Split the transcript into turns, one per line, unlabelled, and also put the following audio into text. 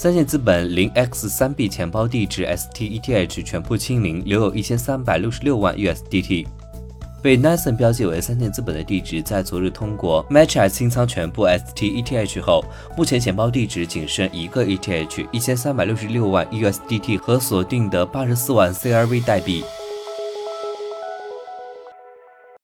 三线资本零 X 三 B 钱包地址 STETH 全部清零，留有一千三百六十六万 USDT。被 n a s o n 标记为三线资本的地址，在昨日通过 Matchs 清仓全部 STETH 后，目前钱包地址仅剩一个 ETH，一千三百六十六万 USDT 和锁定的八十四万 CRV 代币。